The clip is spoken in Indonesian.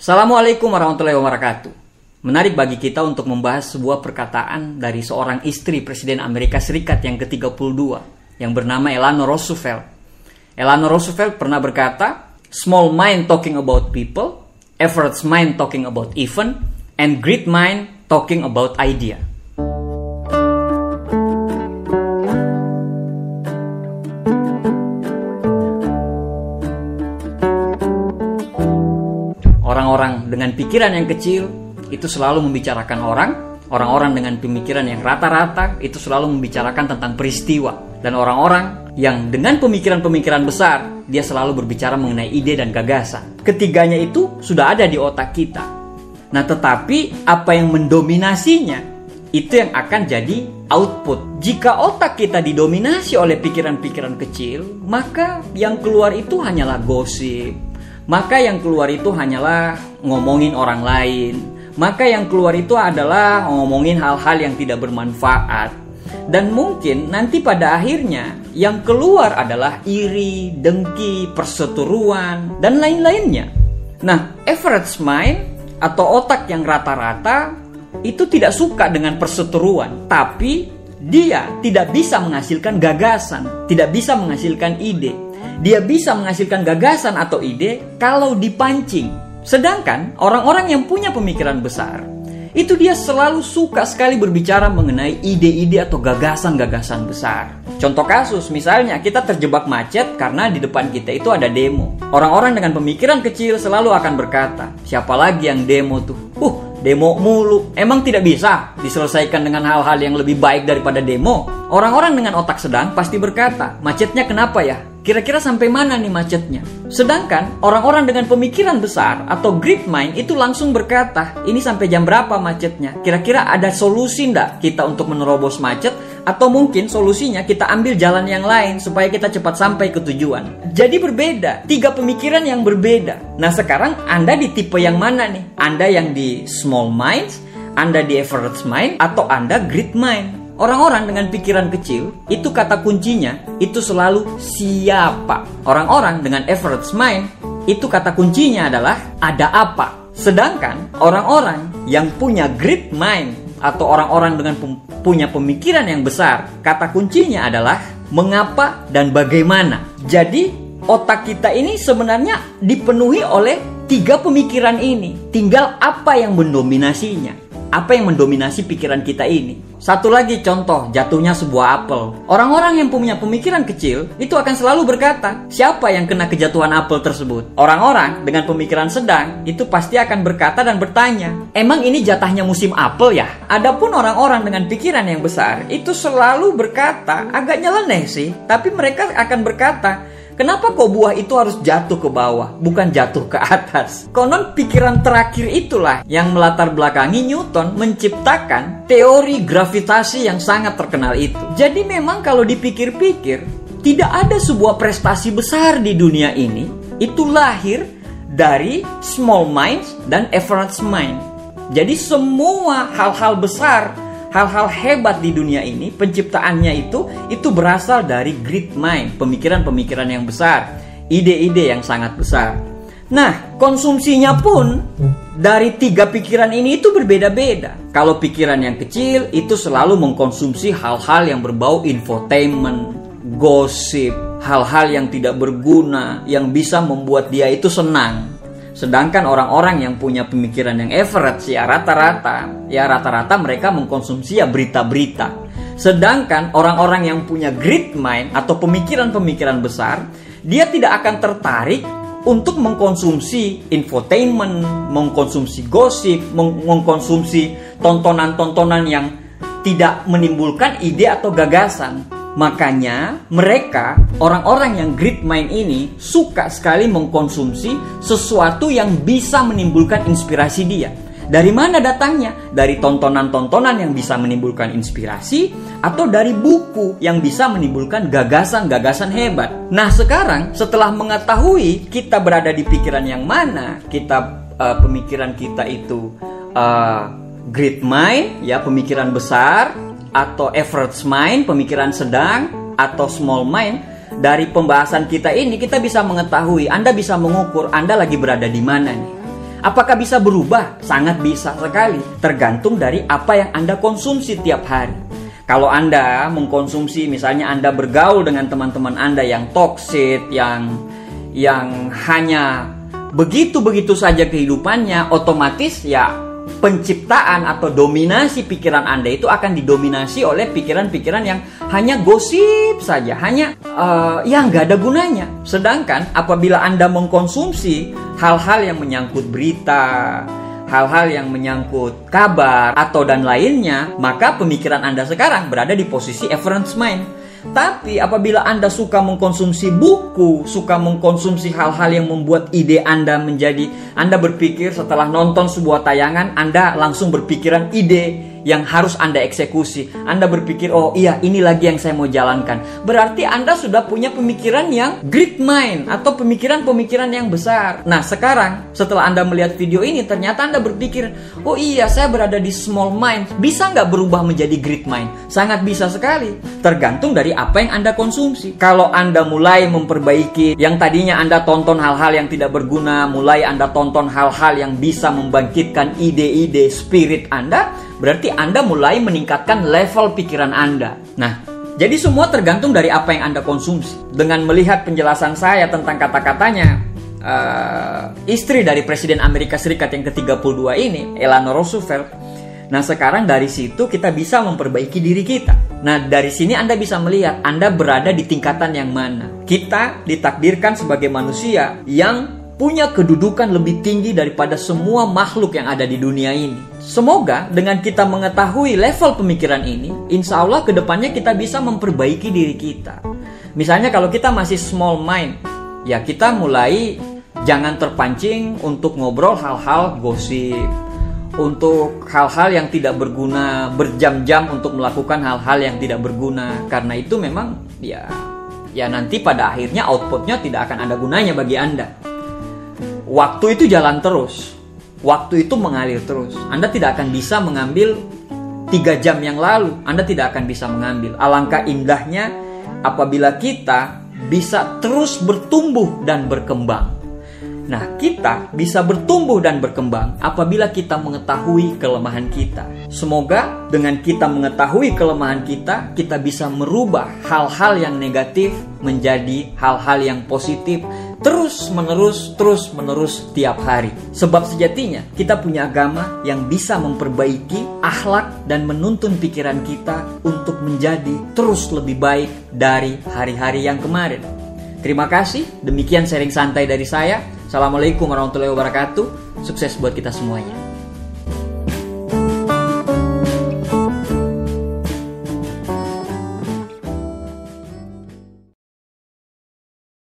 Assalamualaikum warahmatullahi wabarakatuh. Menarik bagi kita untuk membahas sebuah perkataan dari seorang istri Presiden Amerika Serikat yang ke-32 yang bernama Eleanor Roosevelt. Eleanor Roosevelt pernah berkata, "Small mind talking about people, efforts mind talking about event, and great mind talking about idea." Dengan pikiran yang kecil itu selalu membicarakan orang, orang-orang dengan pemikiran yang rata-rata itu selalu membicarakan tentang peristiwa, dan orang-orang yang dengan pemikiran-pemikiran besar dia selalu berbicara mengenai ide dan gagasan. Ketiganya itu sudah ada di otak kita. Nah, tetapi apa yang mendominasinya itu yang akan jadi output. Jika otak kita didominasi oleh pikiran-pikiran kecil, maka yang keluar itu hanyalah gosip, maka yang keluar itu hanyalah ngomongin orang lain. Maka yang keluar itu adalah ngomongin hal-hal yang tidak bermanfaat. Dan mungkin nanti pada akhirnya yang keluar adalah iri, dengki, perseteruan, dan lain-lainnya. Nah, average mind atau otak yang rata-rata itu tidak suka dengan perseteruan, tapi dia tidak bisa menghasilkan gagasan, tidak bisa menghasilkan ide dia bisa menghasilkan gagasan atau ide kalau dipancing. Sedangkan orang-orang yang punya pemikiran besar, itu dia selalu suka sekali berbicara mengenai ide-ide atau gagasan-gagasan besar. Contoh kasus, misalnya kita terjebak macet karena di depan kita itu ada demo. Orang-orang dengan pemikiran kecil selalu akan berkata, siapa lagi yang demo tuh? Uh, demo mulu. Emang tidak bisa diselesaikan dengan hal-hal yang lebih baik daripada demo? Orang-orang dengan otak sedang pasti berkata, macetnya kenapa ya? Kira-kira sampai mana nih macetnya? Sedangkan orang-orang dengan pemikiran besar atau great mind itu langsung berkata, ini sampai jam berapa macetnya? Kira-kira ada solusi ndak kita untuk menerobos macet? Atau mungkin solusinya kita ambil jalan yang lain supaya kita cepat sampai ke tujuan. Jadi berbeda, tiga pemikiran yang berbeda. Nah sekarang Anda di tipe yang mana nih? Anda yang di small minds, Anda di average mind, atau Anda great mind? Orang-orang dengan pikiran kecil, itu kata kuncinya, itu selalu siapa. Orang-orang dengan average mind, itu kata kuncinya adalah ada apa. Sedangkan orang-orang yang punya great mind, atau orang-orang dengan pem punya pemikiran yang besar, kata kuncinya adalah mengapa dan bagaimana. Jadi, otak kita ini sebenarnya dipenuhi oleh tiga pemikiran ini. Tinggal apa yang mendominasinya. Apa yang mendominasi pikiran kita ini? Satu lagi contoh jatuhnya sebuah apel. Orang-orang yang punya pemikiran kecil itu akan selalu berkata, siapa yang kena kejatuhan apel tersebut? Orang-orang dengan pemikiran sedang itu pasti akan berkata dan bertanya, emang ini jatahnya musim apel ya? Adapun orang-orang dengan pikiran yang besar itu selalu berkata, agak nyeleneh sih, tapi mereka akan berkata, Kenapa kok buah itu harus jatuh ke bawah, bukan jatuh ke atas? Konon pikiran terakhir itulah yang melatar belakangi Newton menciptakan teori gravitasi yang sangat terkenal itu. Jadi memang kalau dipikir-pikir, tidak ada sebuah prestasi besar di dunia ini itu lahir dari small minds dan average mind. Jadi semua hal-hal besar hal-hal hebat di dunia ini penciptaannya itu itu berasal dari great mind, pemikiran-pemikiran yang besar, ide-ide yang sangat besar. Nah, konsumsinya pun dari tiga pikiran ini itu berbeda-beda. Kalau pikiran yang kecil itu selalu mengkonsumsi hal-hal yang berbau infotainment, gosip, hal-hal yang tidak berguna yang bisa membuat dia itu senang. Sedangkan orang-orang yang punya pemikiran yang average ya rata-rata, ya rata-rata mereka mengkonsumsi ya berita-berita. Sedangkan orang-orang yang punya great mind atau pemikiran-pemikiran besar, dia tidak akan tertarik untuk mengkonsumsi infotainment, mengkonsumsi gosip, meng mengkonsumsi tontonan-tontonan yang tidak menimbulkan ide atau gagasan. Makanya mereka orang-orang yang great mind ini suka sekali mengkonsumsi sesuatu yang bisa menimbulkan inspirasi dia. Dari mana datangnya? Dari tontonan-tontonan yang bisa menimbulkan inspirasi atau dari buku yang bisa menimbulkan gagasan-gagasan hebat. Nah, sekarang setelah mengetahui kita berada di pikiran yang mana, kita uh, pemikiran kita itu uh, great mind, ya pemikiran besar, atau average mind, pemikiran sedang, atau small mind, dari pembahasan kita ini kita bisa mengetahui, Anda bisa mengukur Anda lagi berada di mana nih. Apakah bisa berubah? Sangat bisa sekali, tergantung dari apa yang Anda konsumsi tiap hari. Kalau Anda mengkonsumsi misalnya Anda bergaul dengan teman-teman Anda yang toksik, yang yang hanya begitu-begitu saja kehidupannya, otomatis ya penciptaan atau dominasi pikiran Anda itu akan didominasi oleh pikiran-pikiran yang hanya gosip saja, hanya uh, yang nggak ada gunanya. Sedangkan apabila Anda mengkonsumsi hal-hal yang menyangkut berita, hal-hal yang menyangkut kabar atau dan lainnya, maka pemikiran Anda sekarang berada di posisi reference mind tapi apabila Anda suka mengkonsumsi buku, suka mengkonsumsi hal-hal yang membuat ide Anda menjadi Anda berpikir setelah nonton sebuah tayangan Anda langsung berpikiran ide yang harus Anda eksekusi. Anda berpikir, oh iya ini lagi yang saya mau jalankan. Berarti Anda sudah punya pemikiran yang great mind atau pemikiran-pemikiran yang besar. Nah sekarang setelah Anda melihat video ini ternyata Anda berpikir, oh iya saya berada di small mind. Bisa nggak berubah menjadi great mind? Sangat bisa sekali. Tergantung dari apa yang Anda konsumsi. Kalau Anda mulai memperbaiki yang tadinya Anda tonton hal-hal yang tidak berguna, mulai Anda tonton hal-hal yang bisa membangkitkan ide-ide spirit Anda, berarti Anda mulai meningkatkan level pikiran Anda. Nah, jadi semua tergantung dari apa yang Anda konsumsi. Dengan melihat penjelasan saya tentang kata-katanya, uh, istri dari Presiden Amerika Serikat yang ke-32 ini, Eleanor Roosevelt, Nah sekarang dari situ kita bisa memperbaiki diri kita. Nah dari sini Anda bisa melihat Anda berada di tingkatan yang mana. Kita ditakdirkan sebagai manusia yang punya kedudukan lebih tinggi daripada semua makhluk yang ada di dunia ini. Semoga dengan kita mengetahui level pemikiran ini, insya Allah ke depannya kita bisa memperbaiki diri kita. Misalnya kalau kita masih small mind, ya kita mulai jangan terpancing untuk ngobrol hal-hal gosip, untuk hal-hal yang tidak berguna, berjam-jam untuk melakukan hal-hal yang tidak berguna. Karena itu memang ya ya nanti pada akhirnya outputnya tidak akan ada gunanya bagi Anda waktu itu jalan terus. Waktu itu mengalir terus. Anda tidak akan bisa mengambil tiga jam yang lalu. Anda tidak akan bisa mengambil. Alangkah indahnya apabila kita bisa terus bertumbuh dan berkembang. Nah, kita bisa bertumbuh dan berkembang apabila kita mengetahui kelemahan kita. Semoga dengan kita mengetahui kelemahan kita, kita bisa merubah hal-hal yang negatif menjadi hal-hal yang positif terus menerus terus menerus tiap hari. Sebab sejatinya kita punya agama yang bisa memperbaiki akhlak dan menuntun pikiran kita untuk menjadi terus lebih baik dari hari-hari yang kemarin. Terima kasih, demikian sharing santai dari saya. Assalamualaikum warahmatullahi wabarakatuh. Sukses buat kita semuanya.